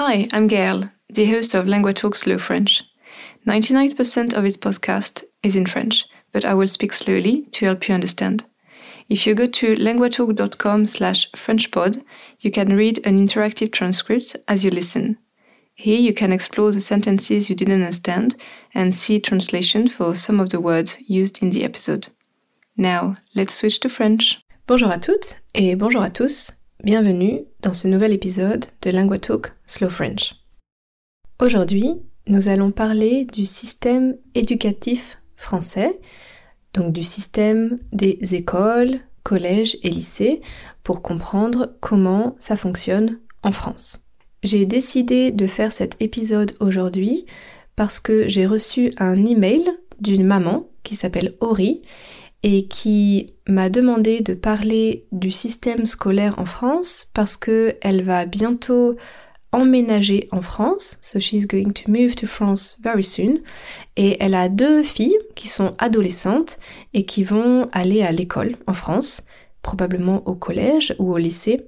Hi, I'm Gail, the host of Lingua Talk Slow French. 99% of its podcast is in French, but I will speak slowly to help you understand. If you go to linguatalk.com slash frenchpod, you can read an interactive transcript as you listen. Here you can explore the sentences you didn't understand and see translation for some of the words used in the episode. Now, let's switch to French. Bonjour à toutes et bonjour à tous. Bienvenue dans ce nouvel épisode de LinguaTalk Slow French. Aujourd'hui, nous allons parler du système éducatif français, donc du système des écoles, collèges et lycées, pour comprendre comment ça fonctionne en France. J'ai décidé de faire cet épisode aujourd'hui parce que j'ai reçu un email d'une maman qui s'appelle Ori et qui m'a demandé de parler du système scolaire en France parce qu'elle va bientôt emménager en France. So she's going to move to France very soon. Et elle a deux filles qui sont adolescentes et qui vont aller à l'école en France, probablement au collège ou au lycée.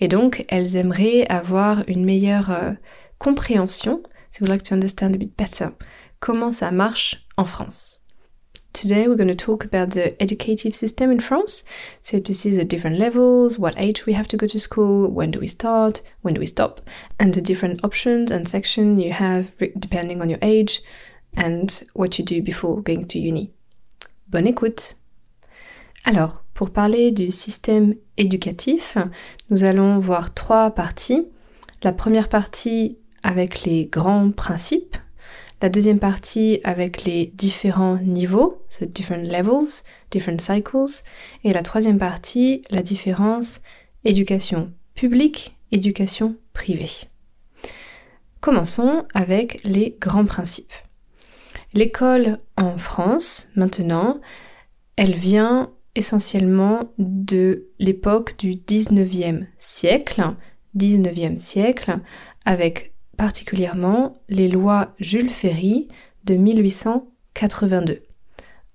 Et donc, elles aimeraient avoir une meilleure euh, compréhension, si vous like to understand a bit better, comment ça marche en France. Today we're going to talk about the educative system in France. So to see the different levels, what age we have to go to school, when do we start, when do we stop, and the different options and sections you have depending on your age and what you do before going to uni. Bonne écoute. Alors, pour parler du système éducatif, nous allons voir trois parties. La première partie avec les grands principes la deuxième partie avec les différents niveaux, so different levels, different cycles. Et la troisième partie, la différence éducation publique, éducation privée. Commençons avec les grands principes. L'école en France, maintenant, elle vient essentiellement de l'époque du 19e siècle, 19e siècle, avec particulièrement les lois Jules Ferry de 1882.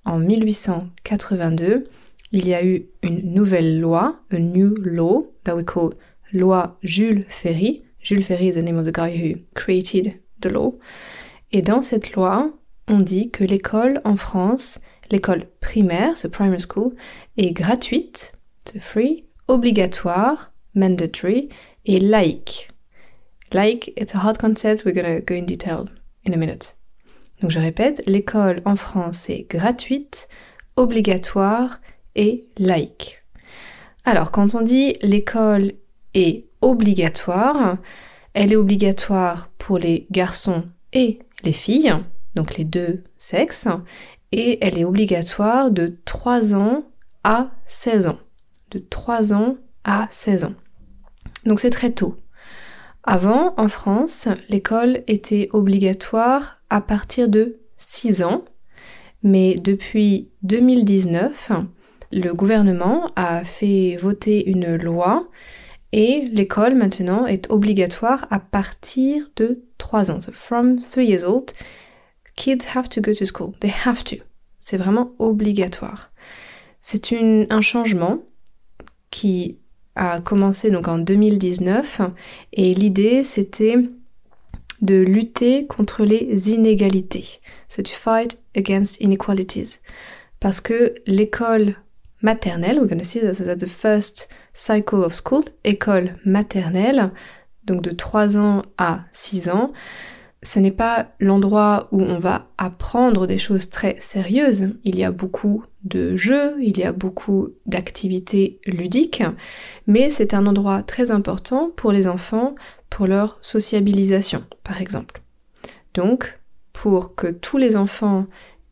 En 1882, il y a eu une nouvelle loi, a new law that we call loi Jules Ferry. Jules Ferry is the name of the guy who created the law. Et dans cette loi, on dit que l'école en France, l'école primaire, the primary school, est gratuite, the free, obligatoire, mandatory, et laïque, Like, it's a hard concept, we're gonna go in detail in a minute. Donc je répète, l'école en France est gratuite, obligatoire et laïque. Alors quand on dit l'école est obligatoire, elle est obligatoire pour les garçons et les filles, donc les deux sexes, et elle est obligatoire de 3 ans à 16 ans. De 3 ans à 16 ans. Donc c'est très tôt. Avant, en France, l'école était obligatoire à partir de 6 ans, mais depuis 2019, le gouvernement a fait voter une loi et l'école maintenant est obligatoire à partir de 3 ans. So from 3 years old, kids have to go to school. They have to. C'est vraiment obligatoire. C'est un changement qui a commencé donc en 2019 et l'idée c'était de lutter contre les inégalités. So to fight against inequalities. Parce que l'école maternelle, we're to see that's the first cycle of school, école maternelle, donc de 3 ans à 6 ans, ce n'est pas l'endroit où on va apprendre des choses très sérieuses. Il y a beaucoup de jeux, il y a beaucoup d'activités ludiques, mais c'est un endroit très important pour les enfants, pour leur sociabilisation, par exemple. Donc, pour que tous les enfants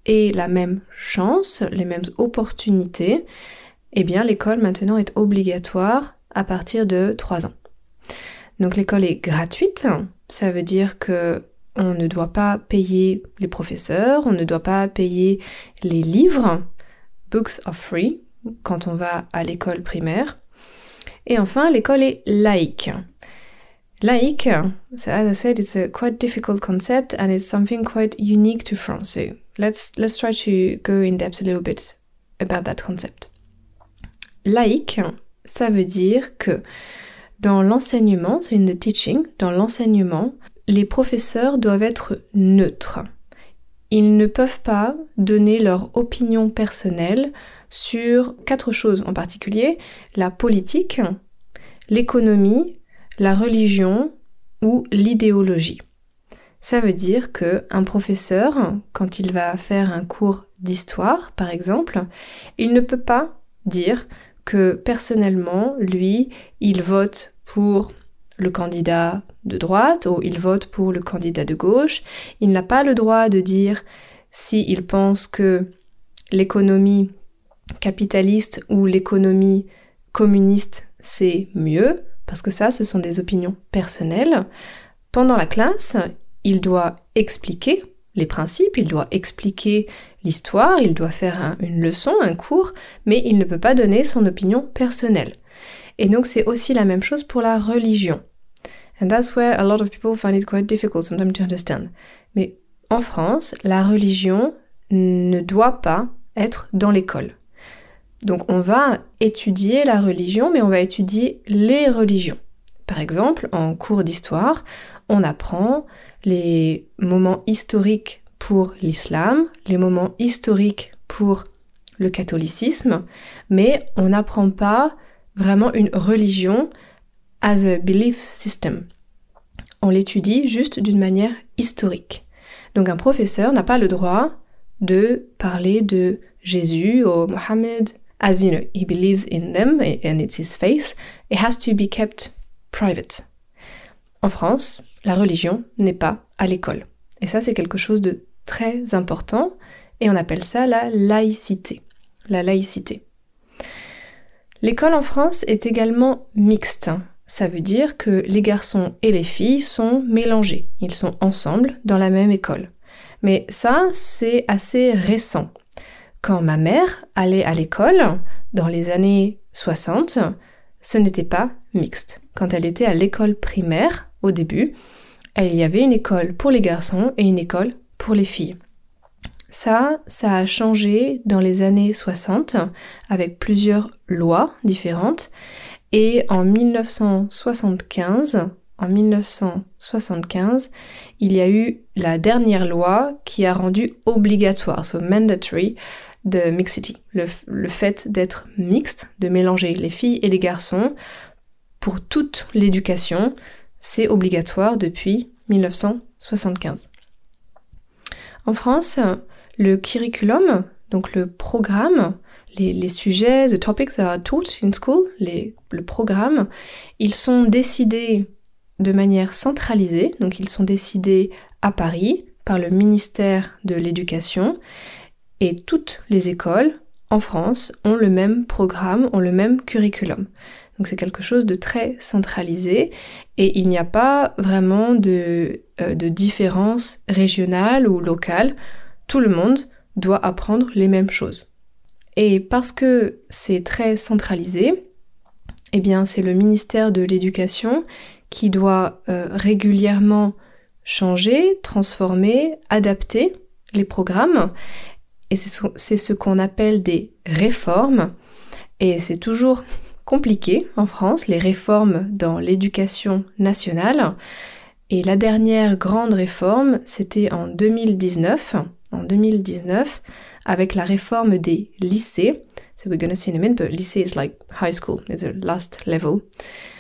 aient la même chance, les mêmes opportunités, eh bien l'école maintenant est obligatoire à partir de 3 ans. Donc l'école est gratuite, ça veut dire que on ne doit pas payer les professeurs, on ne doit pas payer les livres. Books are free quand on va à l'école primaire. Et enfin, l'école est laïque. Laïque, so as I said, it's a quite difficult concept and it's something quite unique to France. So let's, let's try to go in depth a little bit about that concept. Laïque, ça veut dire que dans l'enseignement, une the teaching, dans l'enseignement, les professeurs doivent être neutres. Ils ne peuvent pas donner leur opinion personnelle sur quatre choses en particulier, la politique, l'économie, la religion ou l'idéologie. Ça veut dire que un professeur, quand il va faire un cours d'histoire, par exemple, il ne peut pas dire que personnellement, lui, il vote pour le candidat de droite ou il vote pour le candidat de gauche. Il n'a pas le droit de dire s'il pense que l'économie capitaliste ou l'économie communiste c'est mieux, parce que ça, ce sont des opinions personnelles. Pendant la classe, il doit expliquer les principes, il doit expliquer l'histoire, il doit faire une leçon, un cours, mais il ne peut pas donner son opinion personnelle. Et donc c'est aussi la même chose pour la religion. And that's where a lot of people find it quite difficult sometimes to understand. Mais en France, la religion ne doit pas être dans l'école. Donc on va étudier la religion, mais on va étudier les religions. Par exemple, en cours d'histoire, on apprend les moments historiques pour l'islam, les moments historiques pour le catholicisme, mais on n'apprend pas vraiment une religion as a belief system. On l'étudie juste d'une manière historique. Donc un professeur n'a pas le droit de parler de Jésus ou Mohammed as you know, he believes in them and it's his faith. It has to be kept private. En France, la religion n'est pas à l'école. Et ça, c'est quelque chose de très important et on appelle ça la laïcité. La laïcité. L'école en France est également mixte. Ça veut dire que les garçons et les filles sont mélangés. Ils sont ensemble dans la même école. Mais ça, c'est assez récent. Quand ma mère allait à l'école, dans les années 60, ce n'était pas mixte. Quand elle était à l'école primaire, au début, il y avait une école pour les garçons et une école pour les filles. Ça, ça a changé dans les années 60 avec plusieurs lois différentes. Et en 1975, en 1975, il y a eu la dernière loi qui a rendu obligatoire, so mandatory, de mixity, le, le fait d'être mixte, de mélanger les filles et les garçons pour toute l'éducation, c'est obligatoire depuis 1975. En France, le curriculum, donc le programme, les, sujets, the topics that are taught in school, le programme, ils sont décidés de manière centralisée, donc ils sont décidés à Paris par le ministère de l'Éducation et toutes les écoles en France ont le même programme, ont le même curriculum. Donc c'est quelque chose de très centralisé et il n'y a pas vraiment de, euh, de différence régionale ou locale. Tout le monde doit apprendre les mêmes choses. Et parce que c'est très centralisé, eh bien c'est le ministère de l'Éducation qui doit euh, régulièrement changer, transformer, adapter les programmes. Et c'est ce qu'on appelle des réformes. Et c'est toujours compliqué en France, les réformes dans l'éducation nationale. Et la dernière grande réforme, c'était en 2019. En 2019, avec la réforme des lycées. So we're going to see in a minute, but lycée is like high school, it's the last level.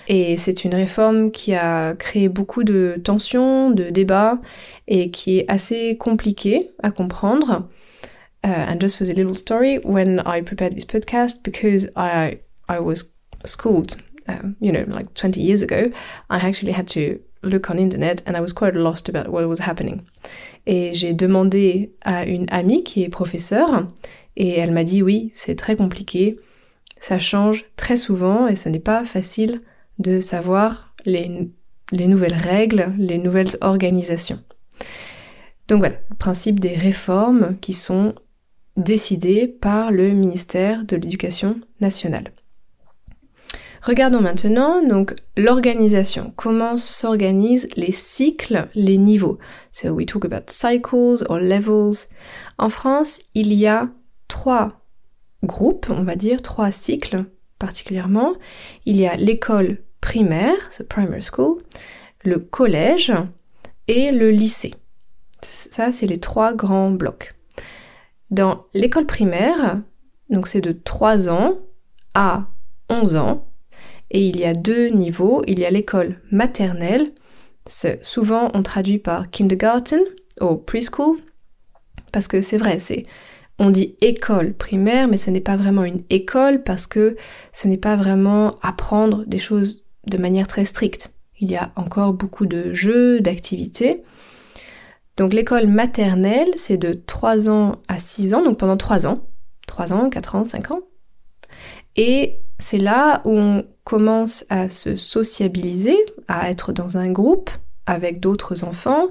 Et c'est une réforme qui a créé beaucoup de tensions, de débats et qui est assez compliquée à comprendre. Uh, and just for the little story, when I prepared this podcast, because I I was schooled, um, you know, like 20 years ago, I actually had to look on internet and I was quite lost about what was happening. Et j'ai demandé à une amie qui est professeure et elle m'a dit oui, c'est très compliqué, ça change très souvent et ce n'est pas facile de savoir les, nouvelles règles, les nouvelles organisations. Donc voilà, le principe des réformes qui sont décidées par le ministère de l'Éducation nationale. Regardons maintenant donc l'organisation, comment s'organisent les cycles, les niveaux? So we talk about cycles or levels. En France, il y a trois groupes, on va dire, trois cycles particulièrement. Il y a l'école primaire, ce primary school, le collège et le lycée. Ça, c'est les trois grands blocs. Dans l'école primaire, donc c'est de 3 ans à 11 ans, et il y a deux niveaux. Il y a l'école maternelle, souvent on traduit par kindergarten ou preschool, parce que c'est vrai, c'est on dit école primaire, mais ce n'est pas vraiment une école parce que ce n'est pas vraiment apprendre des choses de manière très stricte. Il y a encore beaucoup de jeux, d'activités. Donc l'école maternelle, c'est de 3 ans à 6 ans, donc pendant 3 ans. 3 ans, 4 ans, 5 ans. Et c'est là où on commence à se sociabiliser, à être dans un groupe avec d'autres enfants,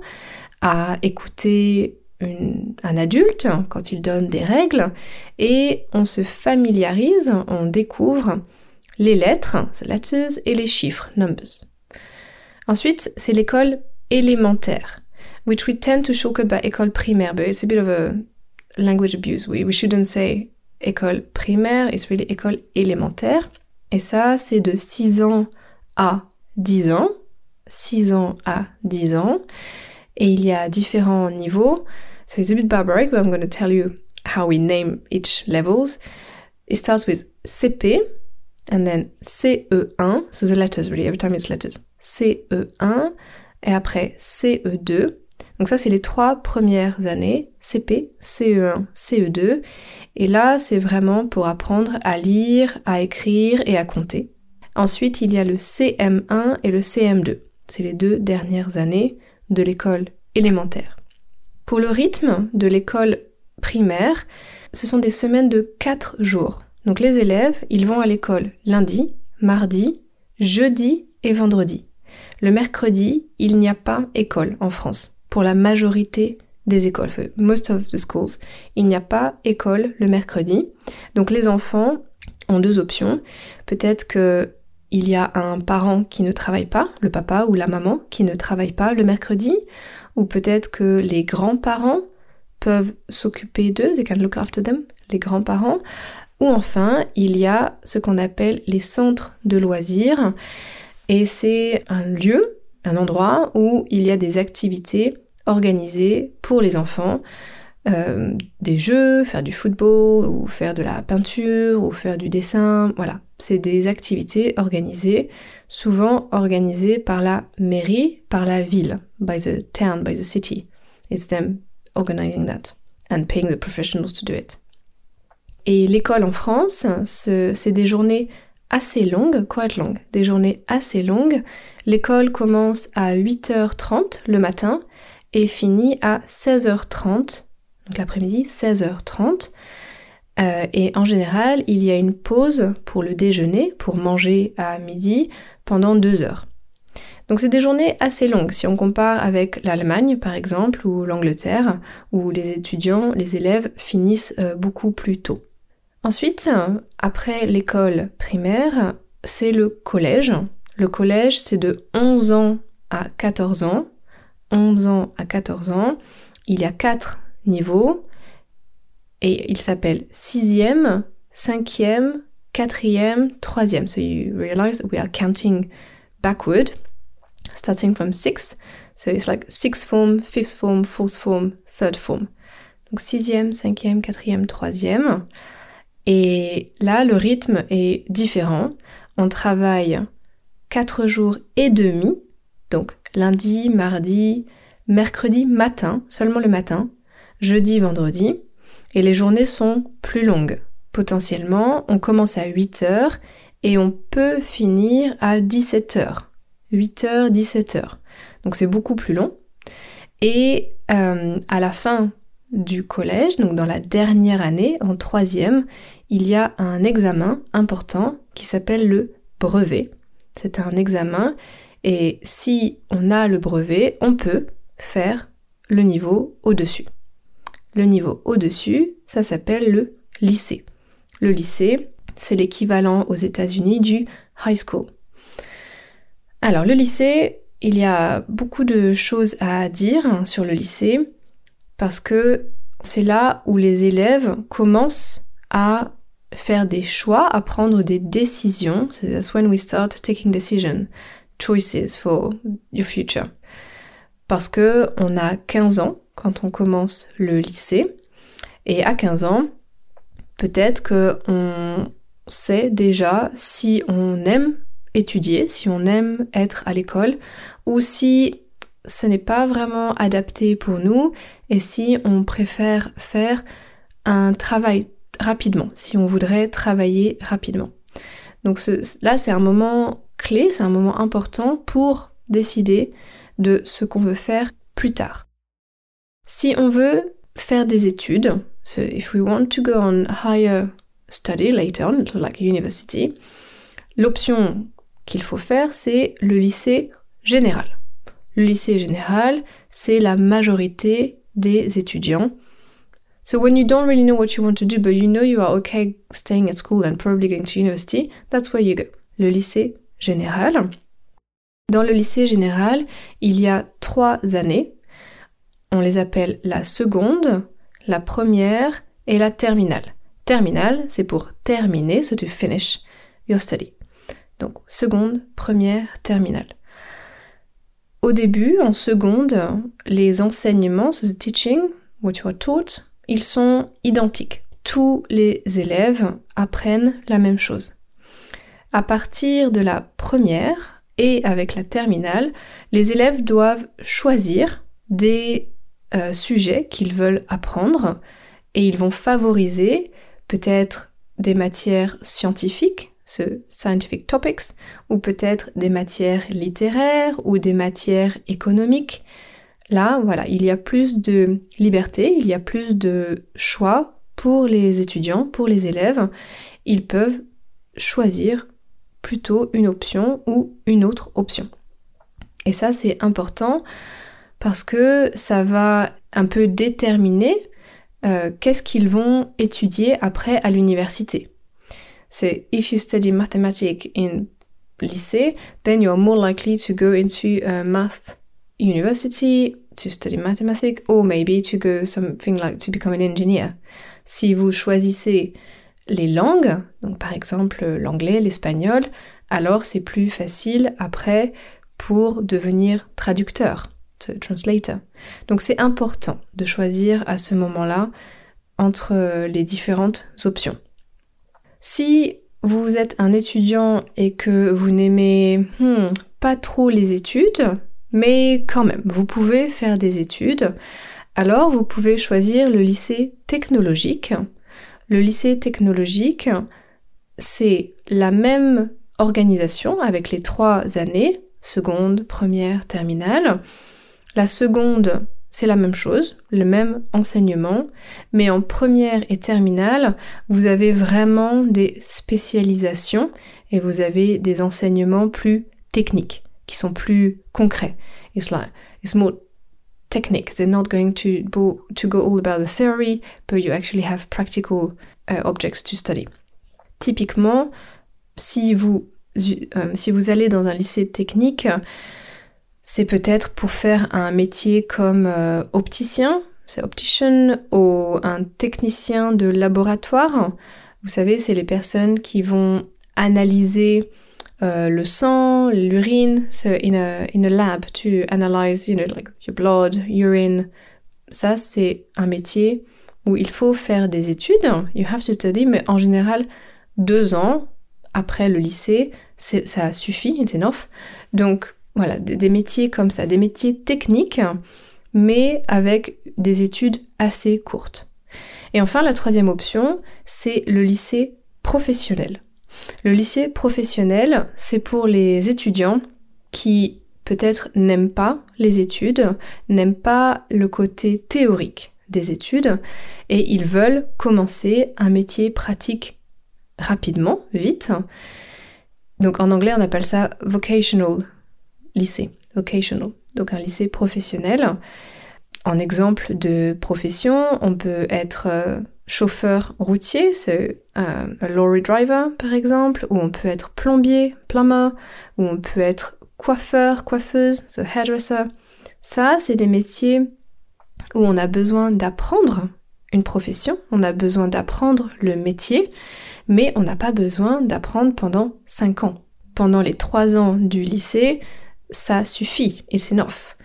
à écouter un adulte quand il donne des règles, et on se familiarise, on découvre les lettres, letters, et les chiffres, numbers. Ensuite, c'est l'école élémentaire, which we tend to shortcut by école primaire, but it's a bit of a language abuse. We shouldn't say école primaire, it's really école élémentaire. Et ça, c'est de 6 ans à 10 ans. 6 ans à 10 ans. Et il y a différents niveaux. So it's a bit barbaric, but I'm going to tell you how we name each levels. It starts with CP, and then CE1. So the letters, really, every time it's letters. CE1, et après CE2. Donc ça, c'est les trois premières années, CP, CE1, CE2. Et là, c'est vraiment pour apprendre à lire, à écrire et à compter. Ensuite, il y a le CM1 et le CM2. C'est les deux dernières années de l'école élémentaire. Pour le rythme de l'école primaire, ce sont des semaines de 4 jours. Donc les élèves, ils vont à l'école lundi, mardi, jeudi et vendredi. Le mercredi, il n'y a pas école en France, pour la majorité des écoles, most of the schools. Il n'y a pas école le mercredi. Donc les enfants ont deux options. Peut-être que il y a un parent qui ne travaille pas, le papa ou la maman qui ne travaille pas le mercredi, ou peut-être que les grands-parents peuvent s'occuper d'eux, they can look after them, les grands-parents, ou enfin, il y a ce qu'on appelle les centres de loisirs, et c'est un lieu, un endroit où il y a des activités organisées pour les enfants, euh, des jeux, faire du football, ou faire de la peinture, ou faire du dessin, voilà. C'est des activités organisées, souvent organisées par la mairie, par la ville, by the town, by the city. It's them organizing that and paying the professionals to do it. Et l'école en France, c'est des journées assez longues, quite longues, des journées assez longues. L'école commence à 8h30 le matin et finit à 16h30, donc l'après-midi, 16h30. Euh, et en général, il y a une pause pour le déjeuner, pour manger à midi, pendant deux heures. Donc c'est des journées assez longues si on compare avec l'Allemagne par exemple ou l'Angleterre où les étudiants, les élèves finissent euh, beaucoup plus tôt. Ensuite, après l'école primaire, c'est le collège. Le collège, c'est de 11 ans à 14 ans. 11 ans à 14 ans. Il y a quatre niveaux et il s'appelle sixième, cinquième, quatrième, troisième. So you realize we are counting backward, starting from six. So it's like sixth form, fifth form, fourth form, third form. Donc sixième, cinquième, quatrième, troisième. Et là, le rythme est différent. On travaille 4 jours et demi, donc lundi, mardi, mercredi matin, seulement le matin, jeudi, vendredi, et les journées sont plus longues. Potentiellement, on commence à 8 heures et on peut finir à 17 heures. 8 heures, 17 heures. Donc c'est beaucoup plus long. Et euh, à la fin du collège, donc dans la dernière année, en troisième, il y a un examen important qui s'appelle le brevet. C'est un examen et si on a le brevet, on peut faire le niveau au-dessus. Le niveau au-dessus, ça s'appelle le lycée. Le lycée, c'est l'équivalent aux États-Unis du high school. Alors le lycée, il y a beaucoup de choses à dire sur le lycée parce que c'est là où les élèves commencent à faire des choix, à prendre des décisions. So that's when we start taking decisions, choices for your future. Parce que on a 15 ans quand on commence le lycée et à 15 ans, peut-être que on sait déjà si on aime étudier, si on aime être à l'école ou si ce n'est pas vraiment adapté pour nous et si on préfère faire un travail rapidement, si on voudrait travailler rapidement. Donc là, c'est un moment clé, c'est un moment important pour décider de ce qu'on veut faire plus tard. Si on veut faire des études, so if we want to go on higher study later on, like university, l'option qu'il faut faire, c'est le lycée général. Le lycée général, c'est la majorité des étudiants. So when you don't really know what you want to do, but you know you are okay staying at school and probably going to university, that's where you go. Le lycée général. Dans le lycée général, il y a trois années. On les appelle la seconde, la première et la terminale. Terminale, c'est pour terminer, so to finish your study. Donc seconde, première, terminale. Au début, en seconde, les enseignements, the teaching, what you are taught, ils sont identiques. Tous les élèves apprennent la même chose. À partir de la première et avec la terminale, les élèves doivent choisir des euh, sujets qu'ils veulent apprendre et ils vont favoriser peut-être des matières scientifiques ce scientific topics, ou peut-être des matières littéraires ou des matières économiques. Là, voilà, il y a plus de liberté, il y a plus de choix pour les étudiants, pour les élèves. Ils peuvent choisir plutôt une option ou une autre option. Et ça, c'est important parce que ça va un peu déterminer euh, qu'est-ce qu'ils vont étudier après à l'université. C'est if you study mathematics in lycée, then you're more likely to go into a math university to study mathematics or maybe to go something like to become an engineer. Si vous choisissez les langues, donc par exemple l'anglais, l'espagnol, alors c'est plus facile après pour devenir traducteur, translator. Donc c'est important de choisir à ce moment-là entre les différentes options. Si vous êtes un étudiant et que vous n'aimez hmm, pas trop les études, mais quand même, vous pouvez faire des études, alors vous pouvez choisir le lycée technologique. Le lycée technologique, c'est la même organisation avec les trois années, seconde, première, terminale. La seconde, c'est la même chose, le même enseignement, mais en première et terminale, vous avez vraiment des spécialisations et vous avez des enseignements plus techniques, qui sont plus concrets. It's like, it's more technique. They're not going to to go all about the theory, but you actually have practical uh, objects to study. Typiquement, si vous, euh, si vous allez dans un lycée technique, c'est peut-être pour faire un métier comme euh, opticien, c'est optician, ou un technicien de laboratoire. Vous savez, c'est les personnes qui vont analyser euh, le sang, l'urine. So in a, in a lab to analyze, you know, like your blood, urine. Ça, c'est un métier où il faut faire des études. You have to study, mais en général, deux ans après le lycée, ça suffit, it's enough. Donc, voilà, des, métiers comme ça, des métiers techniques, mais avec des études assez courtes. Et enfin, la troisième option, c'est le lycée professionnel. Le lycée professionnel, c'est pour les étudiants qui peut-être n'aiment pas les études, n'aiment pas le côté théorique des études, et ils veulent commencer un métier pratique rapidement, vite. Donc en anglais, on appelle ça vocational lycée, vocational, donc un lycée professionnel. En exemple de profession, on peut être euh, chauffeur routier, c'est un lorry driver par exemple, ou on peut être plombier, plumber, ou on peut être coiffeur, coiffeuse, so hairdresser. Ça, c'est des métiers où on a besoin d'apprendre une profession, on a besoin d'apprendre le métier, mais on n'a pas besoin d'apprendre pendant 5 ans. Pendant les 3 ans du lycée, ça suffit et c'est enough.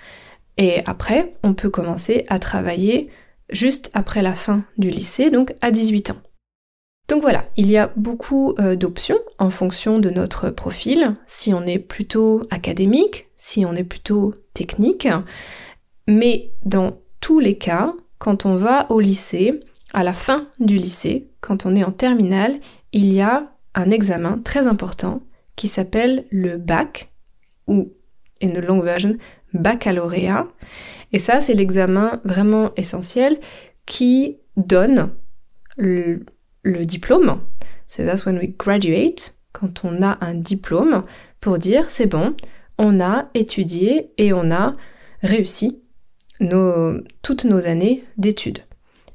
Et après, on peut commencer à travailler juste après la fin du lycée, donc à 18 ans. Donc voilà, il y a beaucoup euh, d'options en fonction de notre profil, si on est plutôt académique, si on est plutôt technique, mais dans tous les cas, quand on va au lycée, à la fin du lycée, quand on est en terminale, il y a un examen très important qui s'appelle le bac, ou in the long version, baccalauréat. Et ça, c'est l'examen vraiment essentiel qui donne le, diplôme. C'est that's when we graduate, quand on a un diplôme, pour dire c'est bon, on a étudié et on a réussi toutes nos années d'études.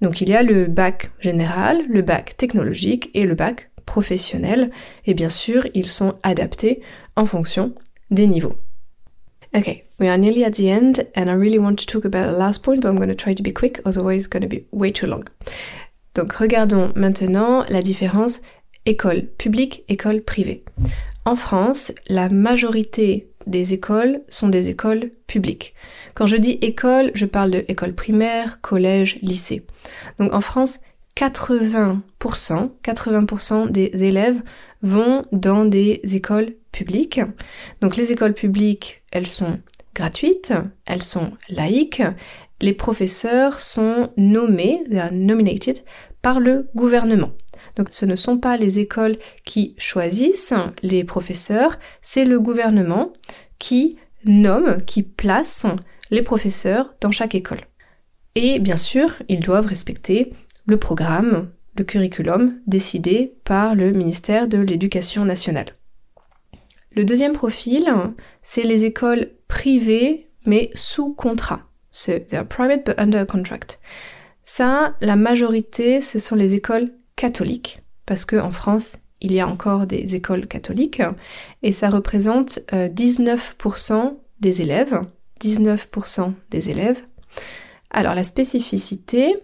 Donc il y a le bac général, le bac technologique et le bac professionnel. Et bien sûr, ils sont adaptés en fonction des niveaux. Okay, we are nearly at the end, and I really want to talk about the last point, but I'm going to try to be quick, otherwise it's going to be way too long. Donc regardons maintenant la différence école publique, école privée. En France, la majorité des écoles sont des écoles publiques. Quand je dis école, je parle de école primaire, collège, lycée. Donc en France, 80%, 80% des élèves vont dans des écoles publiques. Donc les écoles publiques, elles sont gratuites, elles sont laïques. Les professeurs sont nommés, they are nominated, par le gouvernement. Donc ce ne sont pas les écoles qui choisissent les professeurs, c'est le gouvernement qui nomme, qui place les professeurs dans chaque école. Et bien sûr, ils doivent respecter le programme, le curriculum décidé par le ministère de l'Éducation nationale. Le deuxième profil, c'est les écoles privées mais sous contrat. C'est private but under contract. Ça, la majorité, ce sont les écoles catholiques, parce qu'en France, il y a encore des écoles catholiques, et ça représente 19% euh, des élèves. 19% des élèves. Alors la spécificité,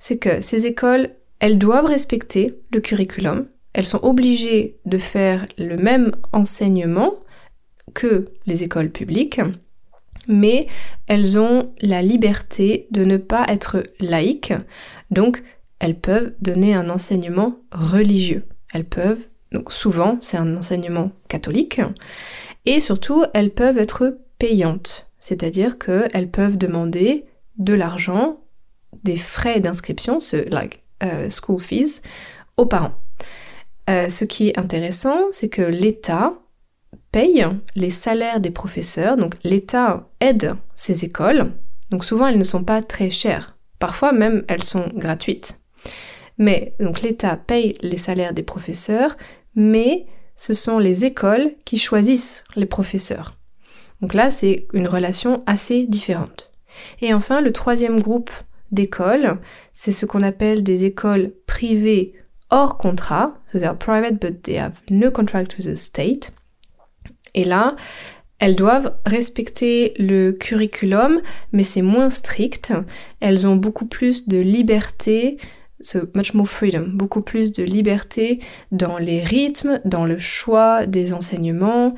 c'est que ces écoles, elles doivent respecter le curriculum, elles sont obligées de faire le même enseignement que les écoles publiques, mais elles ont la liberté de ne pas être laïques, donc elles peuvent donner un enseignement religieux. Elles peuvent, donc souvent c'est un enseignement catholique, et surtout elles peuvent être payantes, c'est-à-dire qu'elles peuvent demander de l'argent, des frais d'inscription, ce like uh, school fees, aux parents. Euh, ce qui est intéressant, c'est que l'État paye les salaires des professeurs, donc l'État aide ces écoles, donc souvent elles ne sont pas très chères, parfois même elles sont gratuites. Mais donc l'État paye les salaires des professeurs, mais ce sont les écoles qui choisissent les professeurs. Donc là, c'est une relation assez différente. Et enfin, le troisième groupe d'écoles, c'est ce qu'on appelle des écoles privées hors contrat, c'est-à-dire private but they have no contract with the state. Et là, elles doivent respecter le curriculum, mais c'est moins strict. Elles ont beaucoup plus de liberté so much more freedom, beaucoup plus de liberté dans les rythmes, dans le choix des enseignements.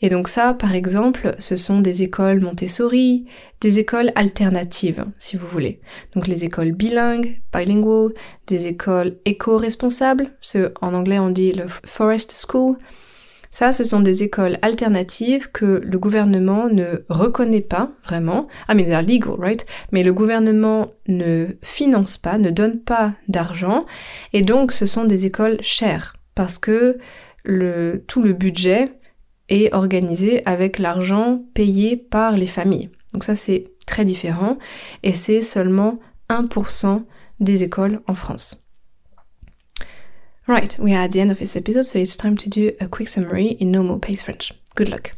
Et donc ça, par exemple, ce sont des écoles Montessori, des écoles alternatives, si vous voulez. Donc les écoles bilingues, bilingual, des écoles éco-responsables, ce en anglais on dit le forest school, ça, ce sont des écoles alternatives que le gouvernement ne reconnaît pas vraiment. Ah, mais they're legal, right? Mais le gouvernement ne finance pas, ne donne pas d'argent. Et donc, ce sont des écoles chères parce que tout le budget est organisé avec l'argent payé par les familles. Donc ça, c'est très différent. Et c'est seulement 1% des écoles en France. Right, we are at the end of this episode, so it's time to do a quick summary in normal pace French. Good luck.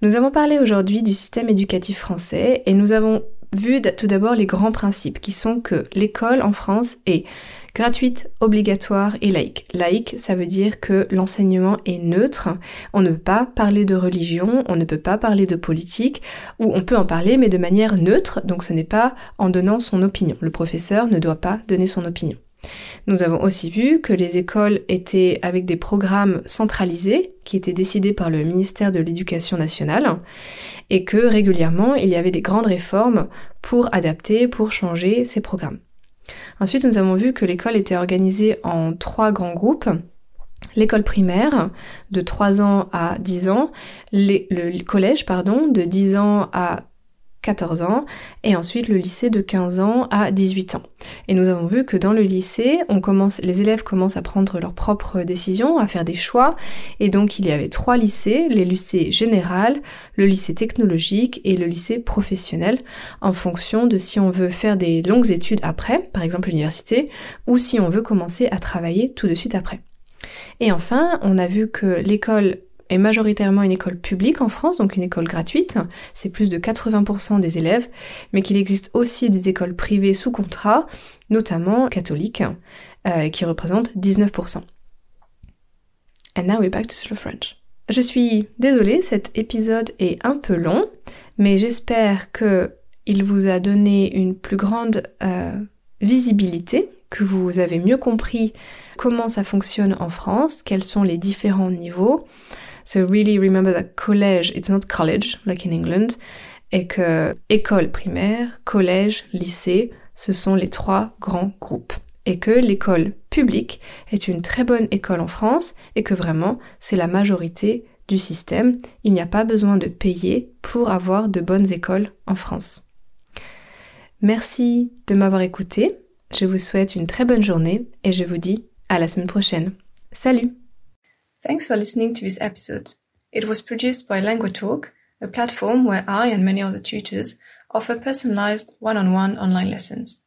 Nous avons parlé aujourd'hui du système éducatif français et nous avons vu tout d'abord les grands principes qui sont que l'école en France est gratuite, obligatoire et laïque. Laïque, ça veut dire que l'enseignement est neutre. On ne peut pas parler de religion, on ne peut pas parler de politique, ou on peut en parler mais de manière neutre, donc ce n'est pas en donnant son opinion. Le professeur ne doit pas donner son opinion. Nous avons aussi vu que les écoles étaient avec des programmes centralisés qui étaient décidés par le ministère de l'Éducation nationale et que régulièrement il y avait des grandes réformes pour adapter, pour changer ces programmes. Ensuite, nous avons vu que l'école était organisée en trois grands groupes. L'école primaire, de 3 ans à 10 ans, le collège, pardon, de 10 ans à 14 ans, et ensuite le lycée de 15 ans à 18 ans. Et nous avons vu que dans le lycée, les élèves commencent à prendre leurs propres décisions, à faire des choix, et donc il y avait trois lycées, les lycées général, le lycée technologique et le lycée professionnel, en fonction de si on veut faire des longues études après, par exemple l'université, ou si on veut commencer à travailler tout de suite après. Et enfin, on a vu que l'école est majoritairement une école publique en France, donc une école gratuite, c'est plus de 80% des élèves, mais qu'il existe aussi des écoles privées sous contrat, notamment catholiques, euh, qui représentent 19%. And now we're back to slow French. Je suis désolée, cet épisode est un peu long, mais j'espère que il vous a donné une plus grande euh, visibilité, que vous avez mieux compris comment ça fonctionne en France, quels sont les différents niveaux, So really remember that college, it's not college like in England, et que école primaire, collège, lycée, ce sont les trois grands groupes. Et que l'école publique est une très bonne école en France et que vraiment c'est la majorité du système. Il n'y a pas besoin de payer pour avoir de bonnes écoles en France. Merci de m'avoir écouté. Je vous souhaite une très bonne journée et je vous dis à la semaine prochaine. Salut Thanks for listening to this episode. It was produced by LanguaTalk, a platform where I and many other tutors offer personalized one-on-one online lessons.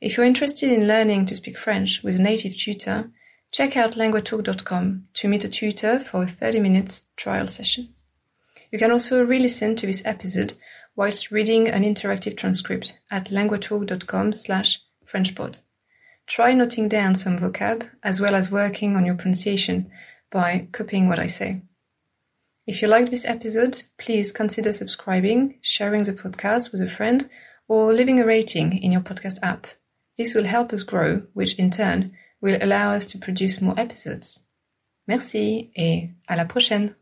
If you're interested in learning to speak French with a native tutor, check out languatalk.com to meet a tutor for a 30 minute trial session. You can also re-listen to this episode whilst reading an interactive transcript at languatalk.com slash frenchpod. Try noting down some vocab as well as working on your pronunciation by copying what I say. If you liked this episode, please consider subscribing, sharing the podcast with a friend, or leaving a rating in your podcast app. This will help us grow, which in turn will allow us to produce more episodes. Merci et à la prochaine!